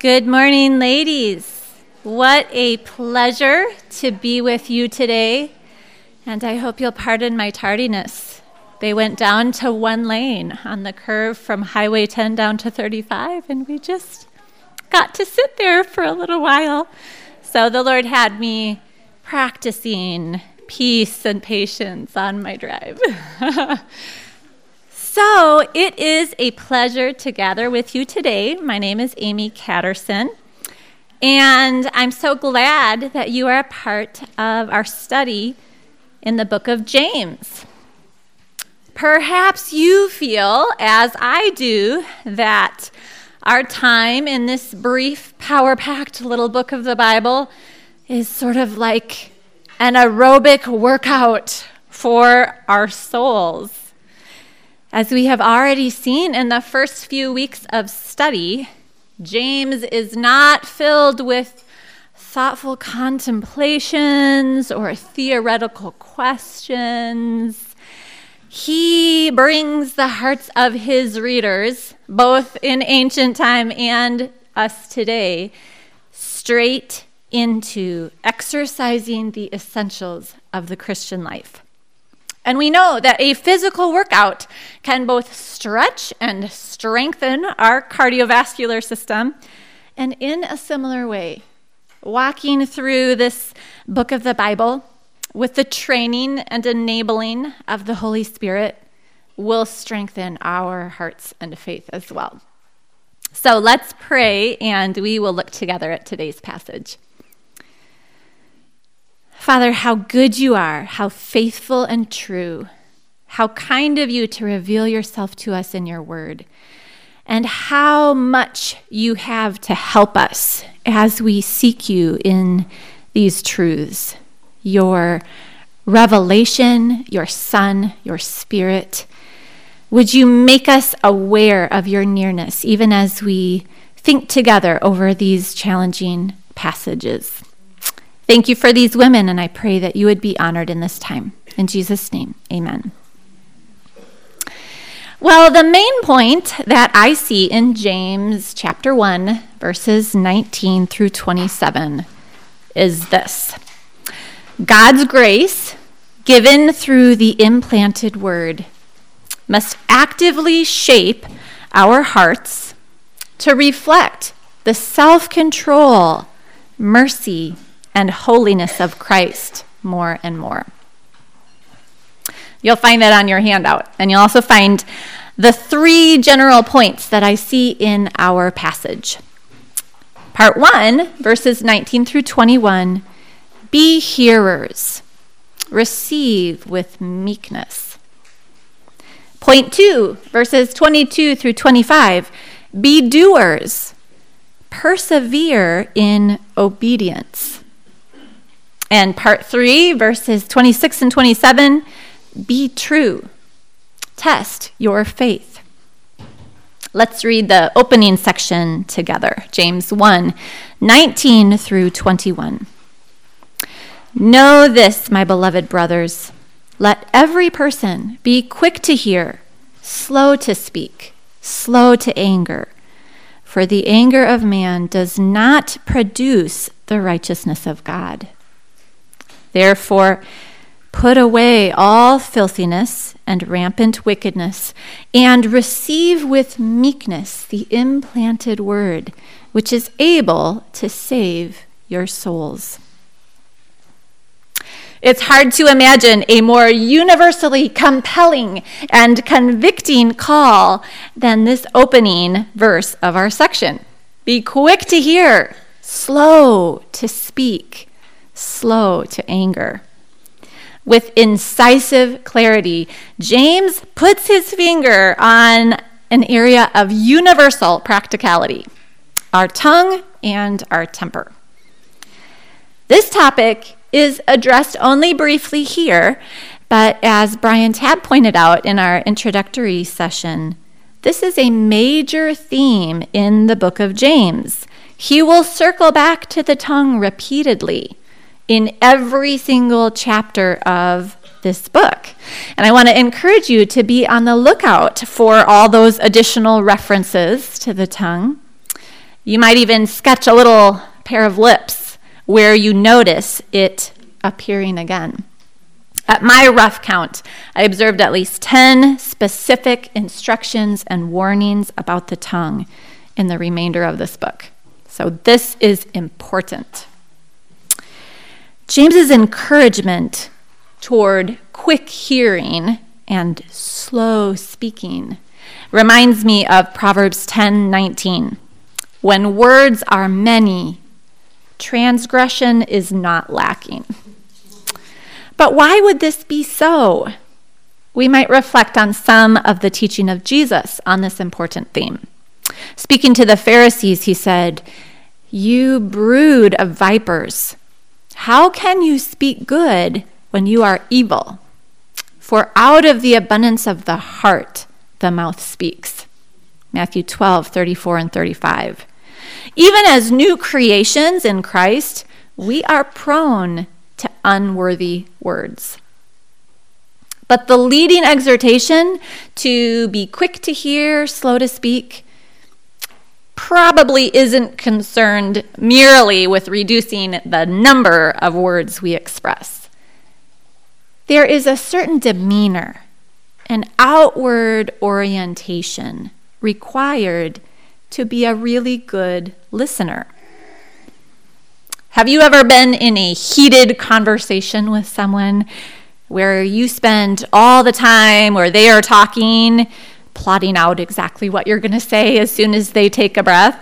Good morning, ladies. What a pleasure to be with you today. And I hope you'll pardon my tardiness. They went down to one lane on the curve from Highway 10 down to 35, and we just got to sit there for a little while. So the Lord had me practicing peace and patience on my drive. So it is a pleasure to gather with you today. My name is Amy Katterson, and I'm so glad that you are a part of our study in the book of James. Perhaps you feel, as I do, that our time in this brief, power packed little book of the Bible is sort of like an aerobic workout for our souls. As we have already seen in the first few weeks of study, James is not filled with thoughtful contemplations or theoretical questions. He brings the hearts of his readers, both in ancient time and us today, straight into exercising the essentials of the Christian life. And we know that a physical workout can both stretch and strengthen our cardiovascular system. And in a similar way, walking through this book of the Bible with the training and enabling of the Holy Spirit will strengthen our hearts and faith as well. So let's pray and we will look together at today's passage. Father, how good you are, how faithful and true, how kind of you to reveal yourself to us in your word, and how much you have to help us as we seek you in these truths your revelation, your Son, your Spirit. Would you make us aware of your nearness even as we think together over these challenging passages? Thank you for these women, and I pray that you would be honored in this time. In Jesus' name, amen. Well, the main point that I see in James chapter 1, verses 19 through 27 is this God's grace, given through the implanted word, must actively shape our hearts to reflect the self control, mercy, and holiness of Christ more and more. You'll find that on your handout. And you'll also find the three general points that I see in our passage. Part 1, verses 19 through 21 Be hearers, receive with meekness. Point 2, verses 22 through 25 Be doers, persevere in obedience. And part three, verses 26 and 27 be true. Test your faith. Let's read the opening section together James 1 19 through 21. Know this, my beloved brothers. Let every person be quick to hear, slow to speak, slow to anger. For the anger of man does not produce the righteousness of God. Therefore, put away all filthiness and rampant wickedness, and receive with meekness the implanted word, which is able to save your souls. It's hard to imagine a more universally compelling and convicting call than this opening verse of our section. Be quick to hear, slow to speak, slow to anger. With incisive clarity, James puts his finger on an area of universal practicality our tongue and our temper. This topic is addressed only briefly here, but as Brian Tabb pointed out in our introductory session, this is a major theme in the book of James. He will circle back to the tongue repeatedly in every single chapter of this book. And I want to encourage you to be on the lookout for all those additional references to the tongue. You might even sketch a little pair of lips where you notice it appearing again. At my rough count, I observed at least 10 specific instructions and warnings about the tongue in the remainder of this book. So this is important. James's encouragement toward quick hearing and slow speaking reminds me of Proverbs 10:19. When words are many, transgression is not lacking. But why would this be so? We might reflect on some of the teaching of Jesus on this important theme. Speaking to the Pharisees, he said, You brood of vipers, how can you speak good when you are evil? For out of the abundance of the heart, the mouth speaks. Matthew 12, 34 and 35. Even as new creations in Christ, we are prone to unworthy words. But the leading exhortation to be quick to hear, slow to speak, probably isn't concerned merely with reducing the number of words we express. There is a certain demeanor, an outward orientation required to be a really good listener. Have you ever been in a heated conversation with someone where you spend all the time where they are talking, plotting out exactly what you're going to say as soon as they take a breath?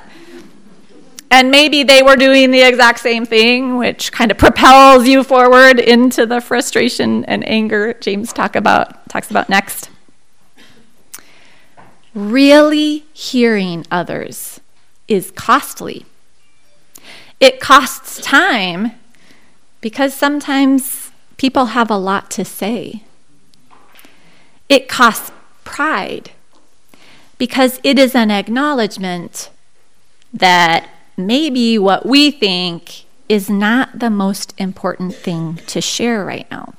And maybe they were doing the exact same thing, which kind of propels you forward into the frustration and anger James talk about, talks about next. Really hearing others is costly. It costs time because sometimes people have a lot to say. It costs pride because it is an acknowledgement that maybe what we think is not the most important thing to share right now.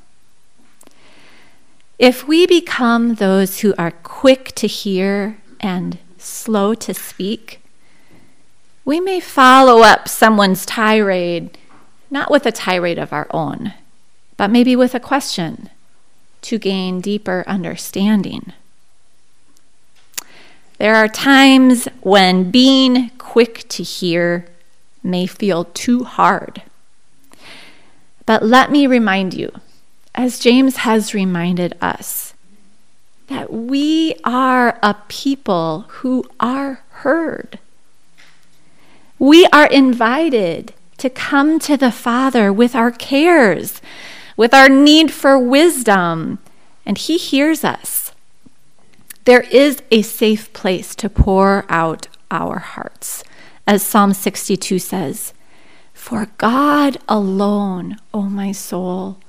If we become those who are quick to hear and slow to speak, we may follow up someone's tirade not with a tirade of our own, but maybe with a question to gain deeper understanding. There are times when being quick to hear may feel too hard. But let me remind you, as James has reminded us, that we are a people who are heard. We are invited to come to the Father with our cares, with our need for wisdom, and He hears us. There is a safe place to pour out our hearts, as Psalm 62 says For God alone, O my soul,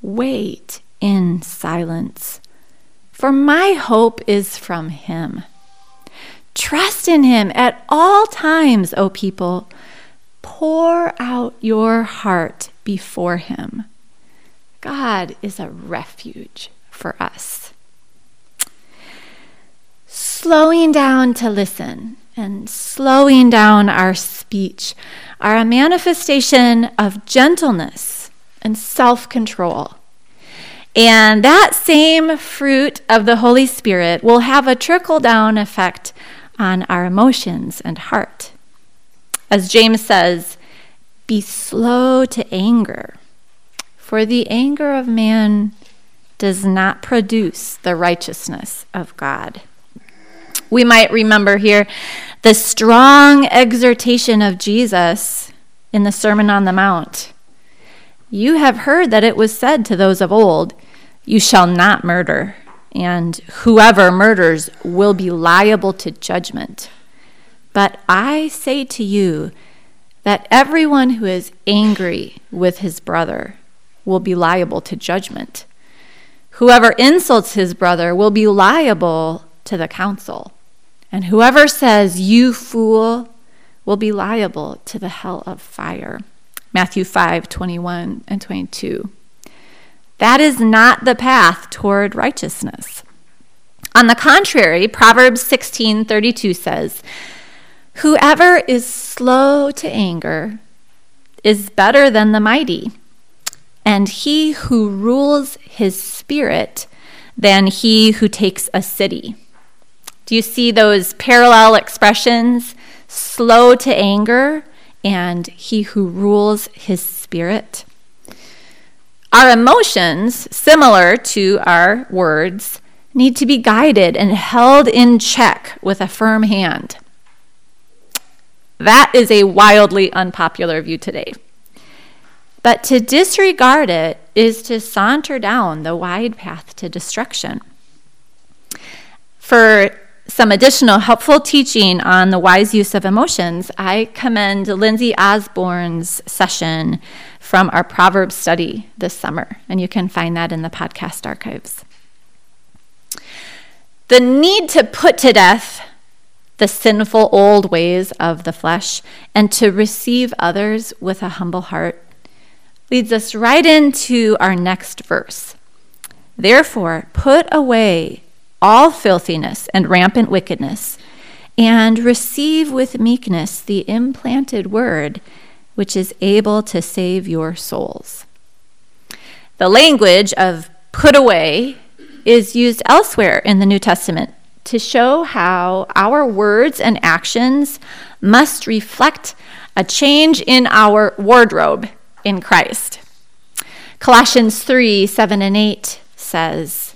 wait in silence, for my hope is from Him. Trust in him at all times, O people. Pour out your heart before him. God is a refuge for us. Slowing down to listen and slowing down our speech are a manifestation of gentleness and self control. And that same fruit of the Holy Spirit will have a trickle down effect on our emotions and heart. As James says, be slow to anger, for the anger of man does not produce the righteousness of God. We might remember here the strong exhortation of Jesus in the Sermon on the Mount. You have heard that it was said to those of old, You shall not murder and whoever murders will be liable to judgment. But I say to you that everyone who is angry with his brother will be liable to judgment. Whoever insults his brother will be liable to the council. And whoever says, You fool, will be liable to the hell of fire. Matthew 5 21 and 22. That is not the path toward righteousness. On the contrary, Proverbs 16:32 says, "Whoever is slow to anger is better than the mighty, and he who rules his spirit than he who takes a city. Do you see those parallel expressions? Slow to anger and he who rules his spirit. Our emotions, similar to our words, need to be guided and held in check with a firm hand. That is a wildly unpopular view today. But to disregard it is to saunter down the wide path to destruction. For some additional helpful teaching on the wise use of emotions, I commend Lindsay Osborne's session from our Proverbs study this summer, and you can find that in the podcast archives. The need to put to death the sinful old ways of the flesh and to receive others with a humble heart leads us right into our next verse. Therefore, put away all filthiness and rampant wickedness, and receive with meekness the implanted word, which is able to save your souls. The language of put away is used elsewhere in the New Testament to show how our words and actions must reflect a change in our wardrobe in Christ. Colossians 3 7 and 8 says,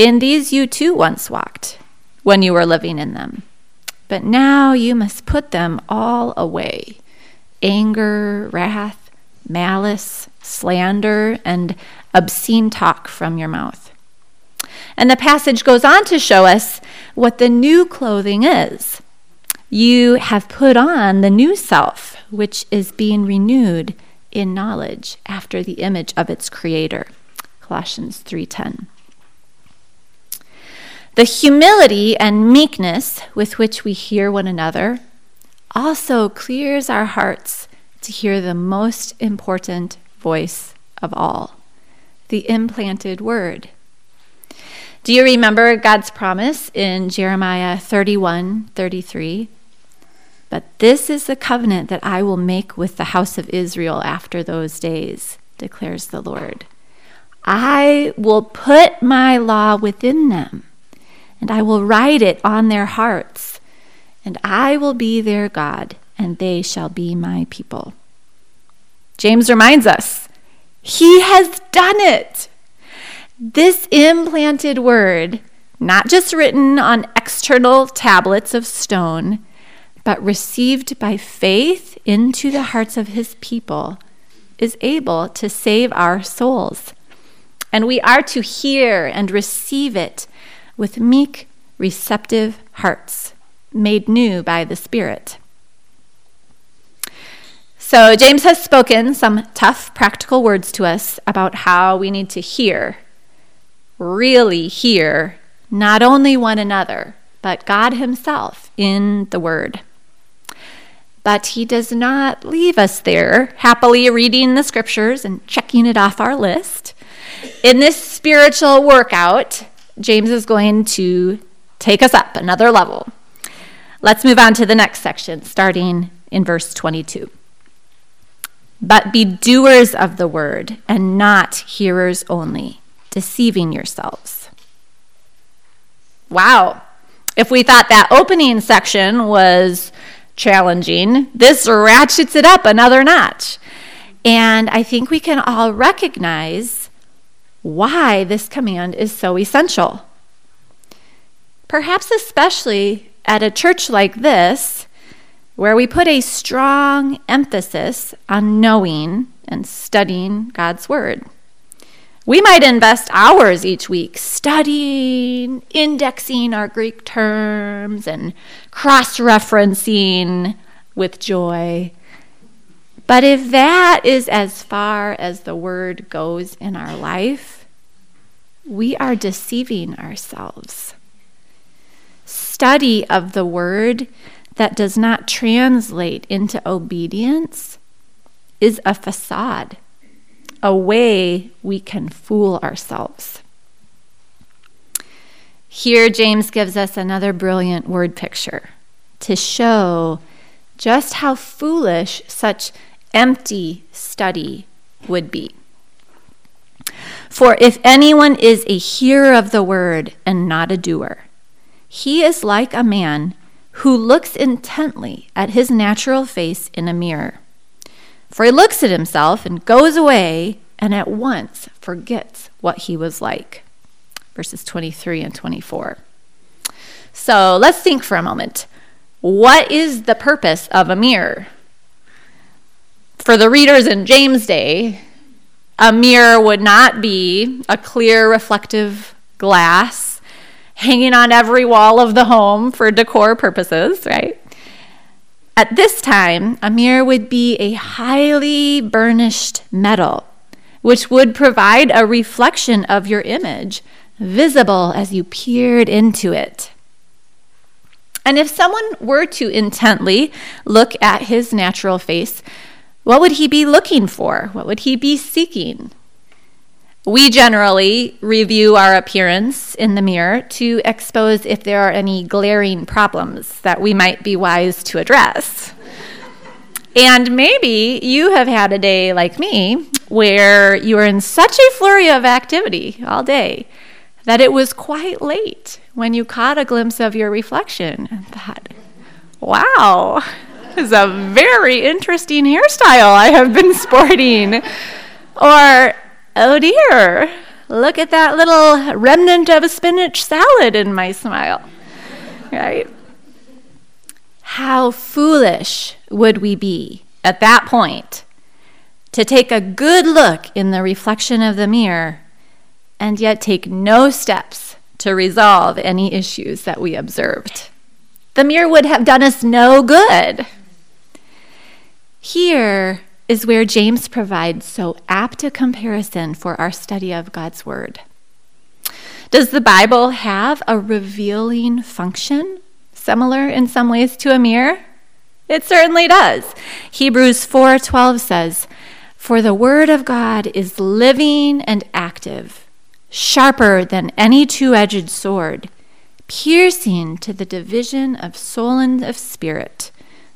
In these you too once walked when you were living in them, but now you must put them all away anger, wrath, malice, slander, and obscene talk from your mouth. And the passage goes on to show us what the new clothing is. You have put on the new self, which is being renewed in knowledge after the image of its creator. Colossians 3:10. The humility and meekness with which we hear one another also clears our hearts to hear the most important voice of all, the implanted word. Do you remember God's promise in Jeremiah 31 33? But this is the covenant that I will make with the house of Israel after those days, declares the Lord. I will put my law within them, and I will write it on their hearts, and I will be their God, and they shall be my people. James reminds us, He has done it. This implanted word, not just written on external tablets of stone, but received by faith into the hearts of his people, is able to save our souls. And we are to hear and receive it with meek, receptive hearts, made new by the Spirit. So, James has spoken some tough practical words to us about how we need to hear, really hear, not only one another, but God Himself in the Word. But he does not leave us there, happily reading the scriptures and checking it off our list. In this spiritual workout, James is going to take us up another level. Let's move on to the next section, starting in verse 22. But be doers of the word and not hearers only, deceiving yourselves. Wow. If we thought that opening section was challenging, this ratchets it up another notch. And I think we can all recognize why this command is so essential. Perhaps especially at a church like this, where we put a strong emphasis on knowing and studying God's Word. We might invest hours each week studying, indexing our Greek terms, and cross referencing with joy. But if that is as far as the word goes in our life, we are deceiving ourselves. Study of the word that does not translate into obedience is a facade a way we can fool ourselves. Here, James gives us another brilliant word picture to show just how foolish such empty study would be. For if anyone is a hearer of the word and not a doer, he is like a man who looks intently at his natural face in a mirror. For he looks at himself and goes away and at once forgets what he was like. Verses 23 and 24. So let's think for a moment. What is the purpose of a mirror? For the readers in James' day, a mirror would not be a clear reflective glass hanging on every wall of the home for decor purposes, right? At this time, a mirror would be a highly burnished metal, which would provide a reflection of your image, visible as you peered into it. And if someone were to intently look at his natural face, what would he be looking for? What would he be seeking? We generally review our appearance in the mirror to expose if there are any glaring problems that we might be wise to address. And maybe you have had a day like me where you were in such a flurry of activity all day that it was quite late when you caught a glimpse of your reflection and thought, wow, is a very interesting hairstyle I have been sporting. Or, oh dear, look at that little remnant of a spinach salad in my smile. Right? How foolish would we be at that point to take a good look in the reflection of the mirror and yet take no steps to resolve any issues that we observed. The mirror would have done us no good. Here is where James provides so apt a comparison for our study of God's Word. Does the Bible have a revealing function, similar in some ways to a mirror? It certainly does. Hebrews 4:12 says, "For the word of God is living and active, sharper than any two edged sword, piercing to the division of soul and of spirit,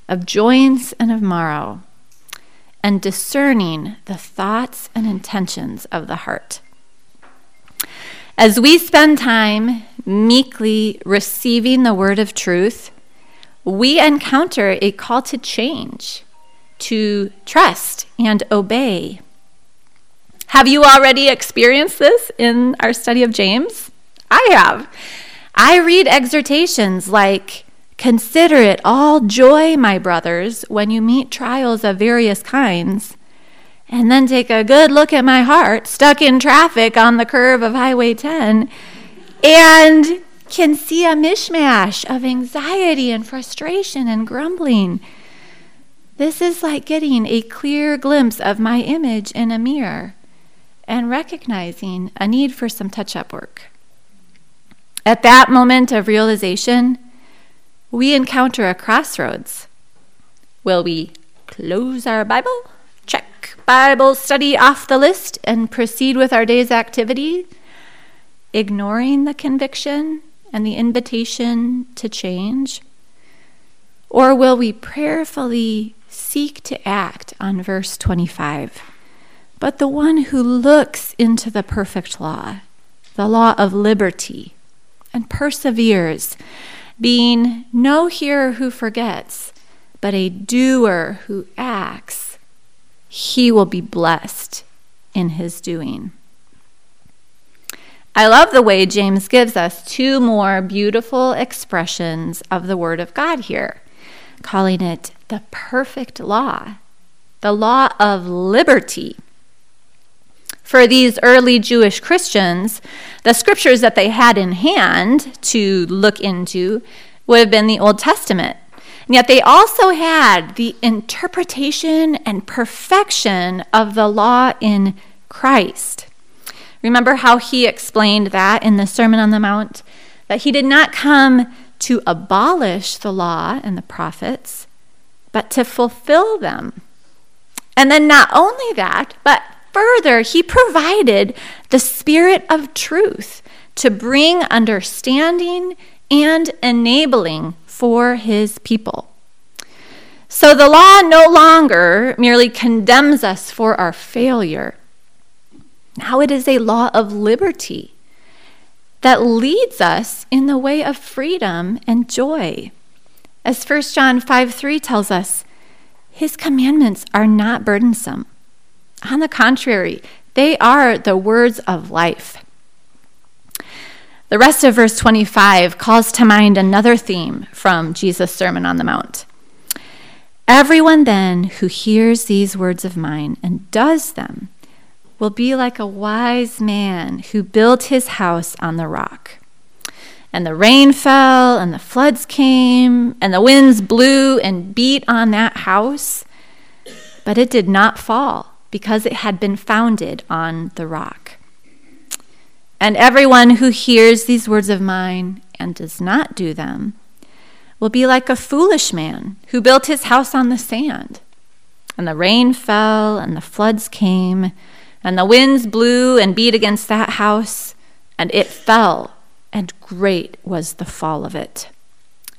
of joints and of marrow, and discerning the thoughts and intentions of the heart. As we spend time meekly receiving the word of truth, we encounter a call to change, to trust and obey have you already experienced this in our study of James? I have. I read exhortations like, Consider it all joy, my brothers, when you meet trials of various kinds, and then take a good look at my heart, stuck in traffic on the curve of Highway 10, and can see a mishmash of anxiety and frustration and grumbling. This is like getting a clear glimpse of my image in a mirror and recognizing a need for some touch up work. At that moment of realization, we encounter a crossroads. Will we close our Bible, check Bible study off the list, and proceed with our day's activity, ignoring the conviction and the invitation to change? Or will we prayerfully seek to act on verse 25? but the one who looks into the perfect law, the law of liberty, and perseveres, being no hearer who forgets, but a doer who acts, he will be blessed in his doing. I love the way James gives us two more beautiful expressions of the Word of God here, calling it the perfect law, the law of liberty for these early Jewish Christians, the scriptures that they had in hand to look into would have been the Old Testament. And yet they also had the interpretation and perfection of the law in Christ. Remember how he explained that in the Sermon on the Mount? That he did not come to abolish the law and the prophets, but to fulfill them. And then not only that, but further, he provided the Spirit of truth to bring understanding and enabling for his people. So the law no longer merely condemns us for our failure. Now it is a law of liberty that leads us in the way of freedom and joy. As 1 John 5 3 tells us, his commandments are not burdensome. On the contrary, they are the words of life. The rest of verse 25 calls to mind another theme from Jesus' Sermon on the Mount. Everyone then who hears these words of mine and does them will be like a wise man who built his house on the rock. And the rain fell, and the floods came, and the winds blew and beat on that house, but it did not fall because it had been founded on the rock. And everyone who hears these words of mine and does not do them will be like a foolish man who built his house on the sand. And the rain fell, and the floods came, and the winds blew and beat against that house, and it fell, and great was the fall of it.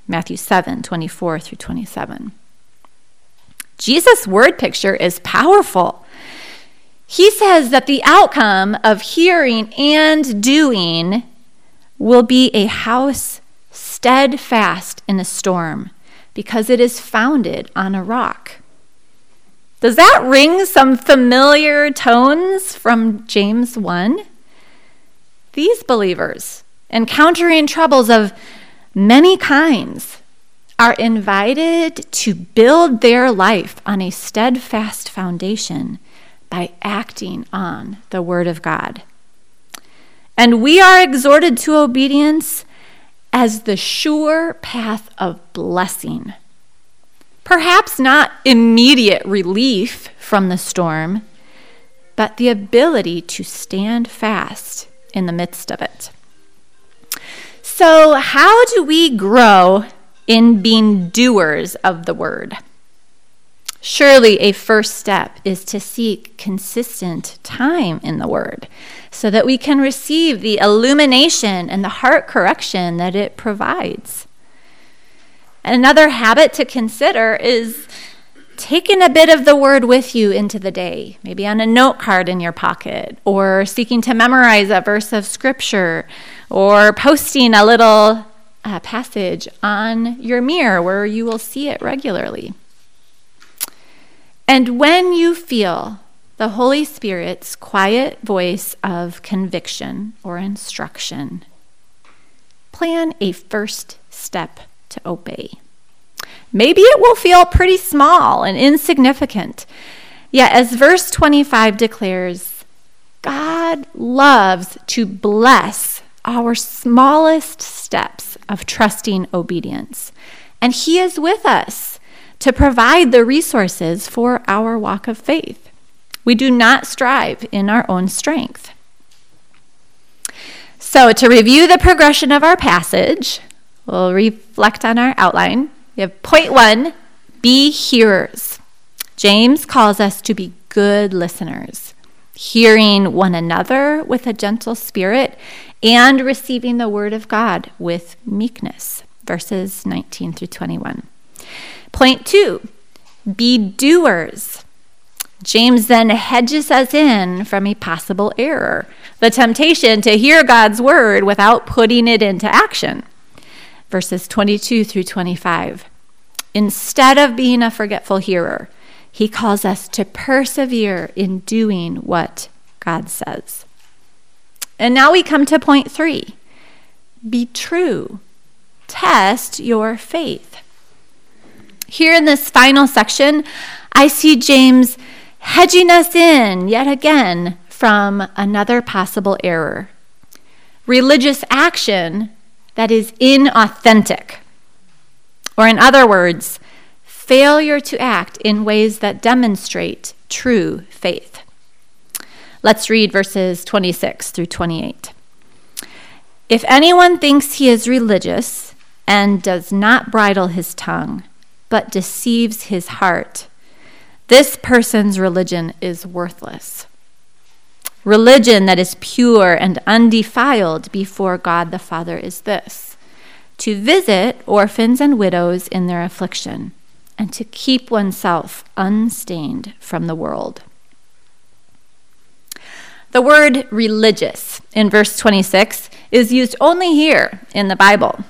Matthew 7 24 through 27. Jesus' word picture is powerful. He says that the outcome of hearing and doing will be a house steadfast in a storm because it is founded on a rock. Does that ring some familiar tones from James 1? These believers, encountering troubles of many kinds, are invited to build their life on a steadfast foundation by acting on the Word of God. And we are exhorted to obedience as the sure path of blessing. Perhaps not immediate relief from the storm, but the ability to stand fast in the midst of it. So, how do we grow in being doers of the word? Surely, a first step is to seek consistent time in the Word so that we can receive the illumination and the heart correction that it provides. Another habit to consider is taking a bit of the word with you into the day, maybe on a note card in your pocket, or seeking to memorize a verse of scripture, or posting a little uh, passage on your mirror where you will see it regularly. And when you feel the Holy Spirit's quiet voice of conviction or instruction, plan a first step to obey. Maybe it will feel pretty small and insignificant. Yet, as verse 25 declares, God loves to bless our smallest steps of trusting obedience. And He is with us to provide the resources for our walk of faith. We do not strive in our own strength. So, to review the progression of our passage, We'll reflect on our outline. We have point one be hearers. James calls us to be good listeners, hearing one another with a gentle spirit and receiving the word of God with meekness. Verses 19 through 21. Point two be doers. James then hedges us in from a possible error the temptation to hear God's word without putting it into action verses 22 through 25. Instead of being a forgetful hearer, he calls us to persevere in doing what God says. And now we come to point three be true, test your faith. Here in this final section, I see James hedging us in yet again from another possible error. Religious action that is inauthentic. Or, in other words, failure to act in ways that demonstrate true faith. Let's read verses 26 through 28. If anyone thinks he is religious and does not bridle his tongue, but deceives his heart, this person's religion is worthless. Religion that is pure and undefiled before God the Father is this to visit orphans and widows in their affliction, and to keep oneself unstained from the world. The word religious in verse 26 is used only here in the Bible.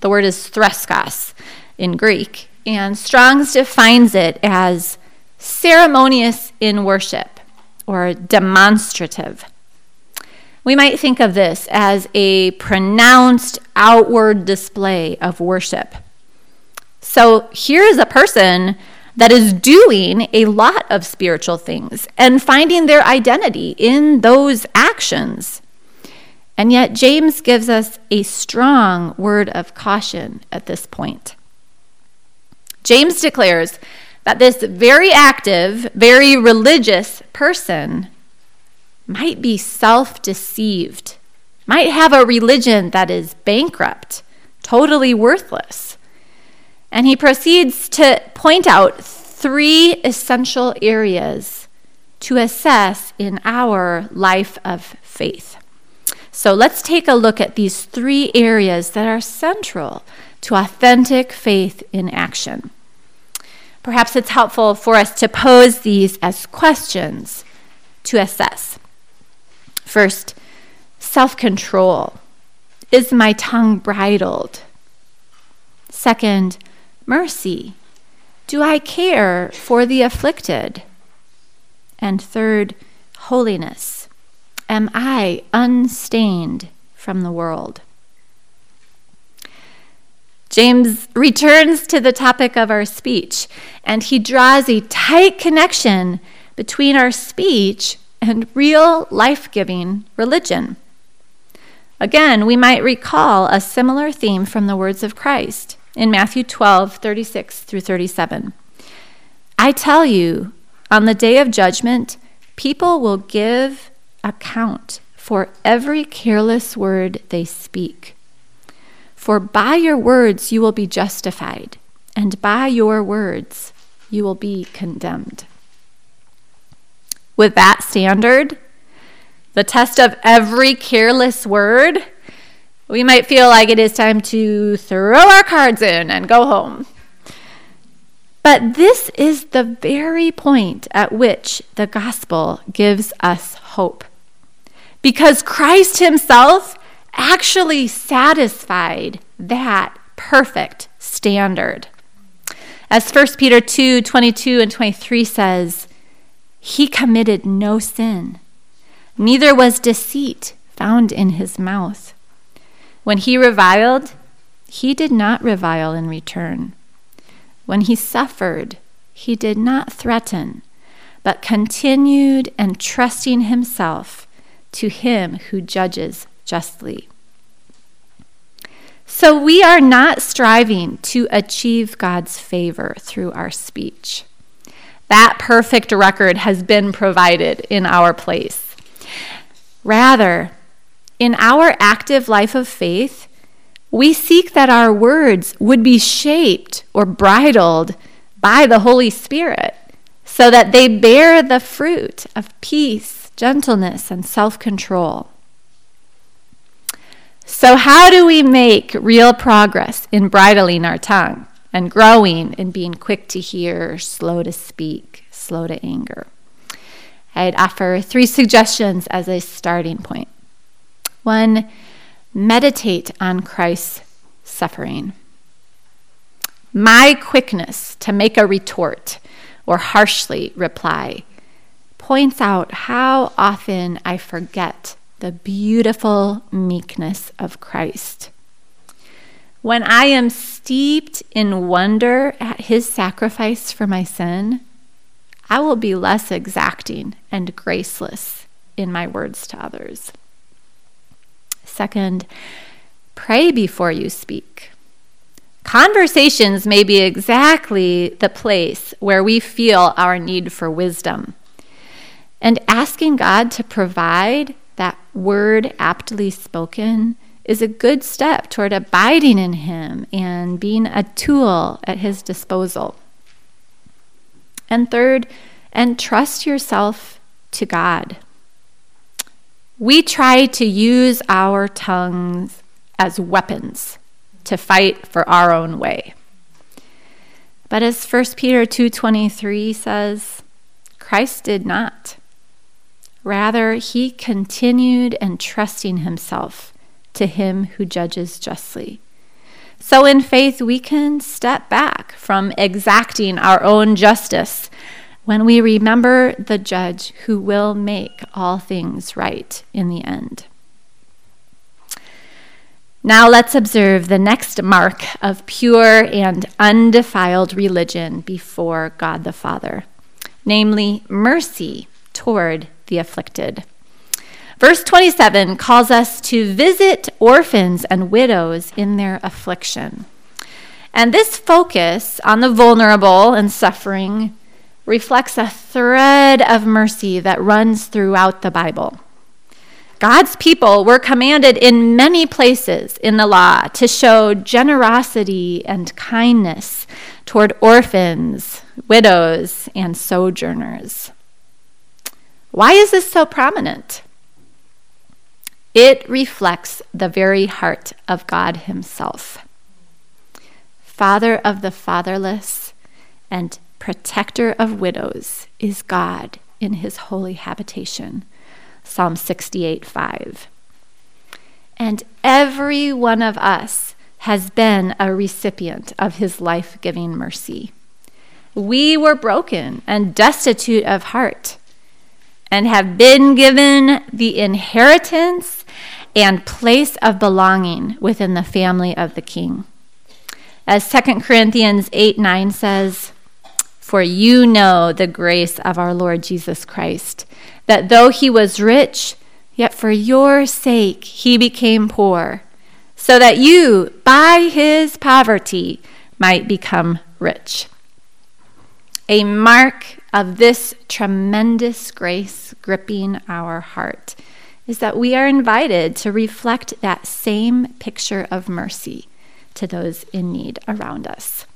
The word is threskos in Greek, and Strong's defines it as ceremonious in worship or demonstrative. We might think of this as a pronounced outward display of worship. So here is a person that is doing a lot of spiritual things and finding their identity in those actions. And yet, James gives us a strong word of caution at this point. James declares that this very active, very religious person might be self deceived, might have a religion that is bankrupt, totally worthless. And he proceeds to point out three essential areas to assess in our life of faith. So let's take a look at these three areas that are central to authentic faith in action. Perhaps it's helpful for us to pose these as questions to assess. First, self control. Is my tongue bridled? Second, mercy. Do I care for the afflicted? And third, holiness. Am I unstained from the world? James returns to the topic of our speech, and he draws a tight connection between our speech and real life giving religion. Again, we might recall a similar theme from the words of Christ in Matthew 12, 36 through 37. I tell you, on the day of judgment, people will give account for every careless word they speak. For by your words you will be justified, and by your words you will be condemned. With that standard, the test of every careless word, we might feel like it is time to throw our cards in and go home. But this is the very point at which the gospel gives us hope. Because Christ Himself actually satisfied that perfect standard. As 1 Peter 2 22 and 23 says, He committed no sin, neither was deceit found in his mouth. When he reviled, he did not revile in return. When he suffered, he did not threaten, but continued entrusting himself to him who judges justly. So we are not striving to achieve God's favor through our speech. That perfect record has been provided in our place. Rather, in our active life of faith, we seek that our words would be shaped or bridled by the Holy Spirit so that they bear the fruit of peace, gentleness, and self control. So, how do we make real progress in bridling our tongue and growing in being quick to hear, slow to speak, slow to anger? I'd offer three suggestions as a starting point. One, meditate on Christ's suffering. My quickness to make a retort or harshly reply points out how often I forget the beautiful meekness of Christ. When I am steeped in wonder at his sacrifice for my sin, I will be less exacting and graceless in my words to others. Second, pray before you speak. Conversations may be exactly the place where we feel our need for wisdom. And asking God to provide that word aptly spoken is a good step toward abiding in Him and being a tool at His disposal. And third, entrust yourself to God. We try to use our tongues as weapons to fight for our own way. But as 1 Peter 2:23 says, Christ did not. Rather, he continued entrusting himself to him who judges justly. So, in faith, we can step back from exacting our own justice when we remember the judge who will make all things right in the end. Now let's observe the next mark of pure and undefiled religion before God the Father, namely mercy toward the afflicted. Verse 27 calls us to visit orphans and widows in their affliction. And this focus on the vulnerable and suffering reflects a thread of mercy that runs throughout the Bible. God's people were commanded in many places in the law to show generosity and kindness toward orphans, widows, and sojourners. Why is this so prominent? It reflects the very heart of God Himself. Father of the fatherless and protector of widows is God in His holy habitation. Psalm 68 5. And every one of us has been a recipient of His life giving mercy. We were broken and destitute of heart and have been given the inheritance and place of belonging within the family of the king. As 2 Corinthians 8 9 says, For you know the grace of our Lord Jesus Christ, that though he was rich, yet for your sake he became poor, so that you, by his poverty, might become rich. A mark of this tremendous grace gripping our heart is that we are invited to reflect that same picture of mercy to those in need around us.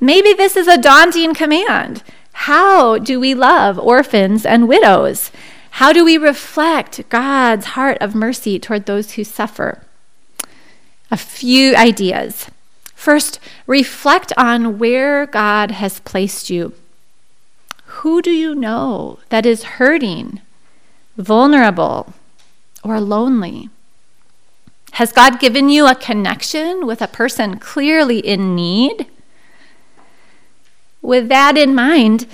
Maybe this is a daunting command. How do we love orphans and widows? How do we reflect God's heart of mercy toward those who suffer? A few ideas. First, reflect on where God has placed you. Who do you know that is hurting vulnerable, or lonely? Has God given you a connection with a person clearly in need? With that in mind,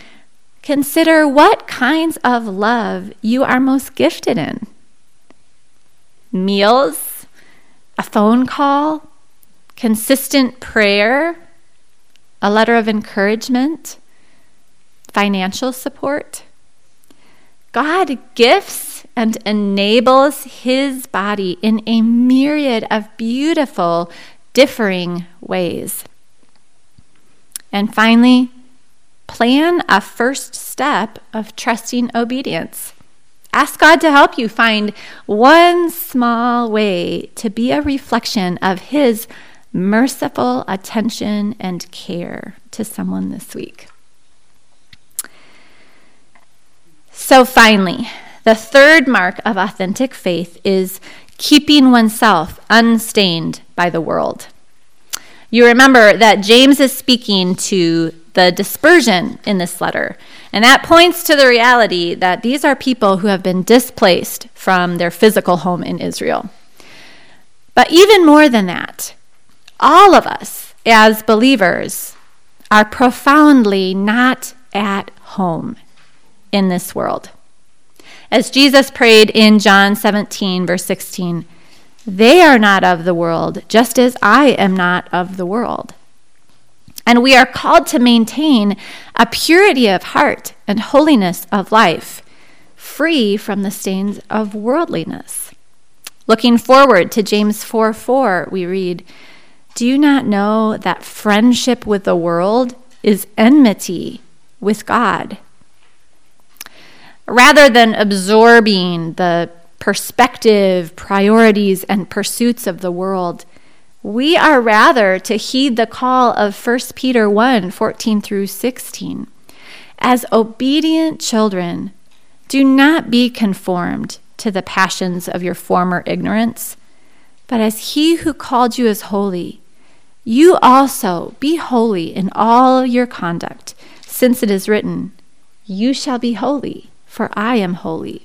consider what kinds of love you are most gifted in. Meals, a phone call, consistent prayer, a letter of encouragement, financial support. God gifts and enables his body in a myriad of beautiful, differing ways. And finally, plan a first step of trusting obedience. Ask God to help you find one small way to be a reflection of His merciful attention and care to someone this week. So, finally, the third mark of authentic faith is keeping oneself unstained by the world. You remember that James is speaking to the dispersion in this letter, and that points to the reality that these are people who have been displaced from their physical home in Israel. But even more than that, all of us as believers are profoundly not at home in this world. As Jesus prayed in John 17, verse 16, they are not of the world, just as I am not of the world. And we are called to maintain a purity of heart and holiness of life, free from the stains of worldliness. Looking forward to James 4 4, we read, Do you not know that friendship with the world is enmity with God? Rather than absorbing the perspective, priorities, and pursuits of the world, we are rather to heed the call of 1 Peter 1 14 through 16. As obedient children, do not be conformed to the passions of your former ignorance, but as he who called you is holy, you also be holy in all your conduct, since it is written, You shall be holy, for I am holy.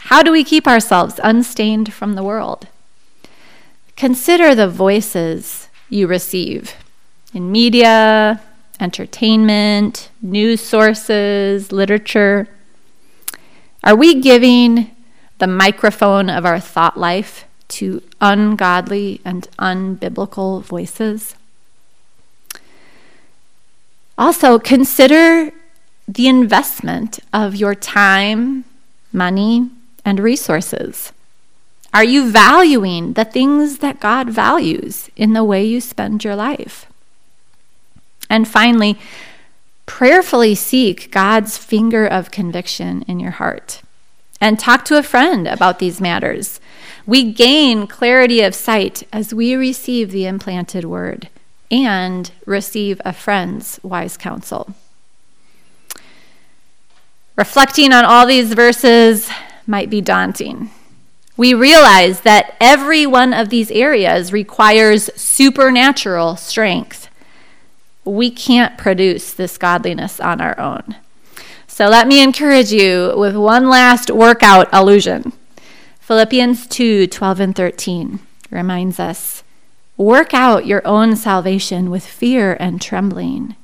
How do we keep ourselves unstained from the world? Consider the voices you receive in media, entertainment, news sources, literature. Are we giving the microphone of our thought life to ungodly and unbiblical voices? Also, consider the investment of your time, money, and resources. Are you valuing the things that God values in the way you spend your life? And finally, prayerfully seek God's finger of conviction in your heart and talk to a friend about these matters. We gain clarity of sight as we receive the implanted word and receive a friend's wise counsel. Reflecting on all these verses might be daunting. We realize that every one of these areas requires supernatural strength. We can't produce this godliness on our own. So let me encourage you with one last workout allusion. Philippians 2 12 and 13 reminds us work out your own salvation with fear and trembling,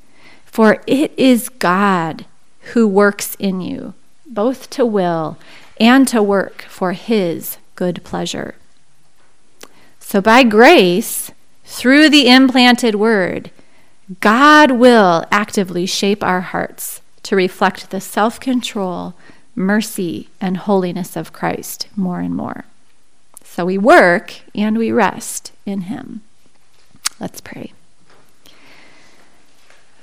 for it is God who works in you, both to will and to work for his good pleasure. So, by grace, through the implanted word, God will actively shape our hearts to reflect the self control, mercy, and holiness of Christ more and more. So we work and we rest in Him. Let's pray.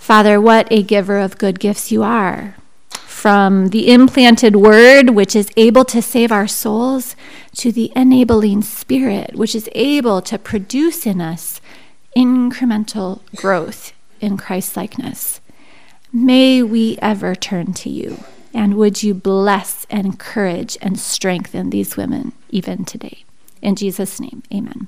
Father, what a giver of good gifts you are. From the implanted word, which is able to save our souls, to the enabling spirit, which is able to produce in us incremental growth in Christ likeness. May we ever turn to you. And would you bless and encourage and strengthen these women even today? In Jesus' name, amen.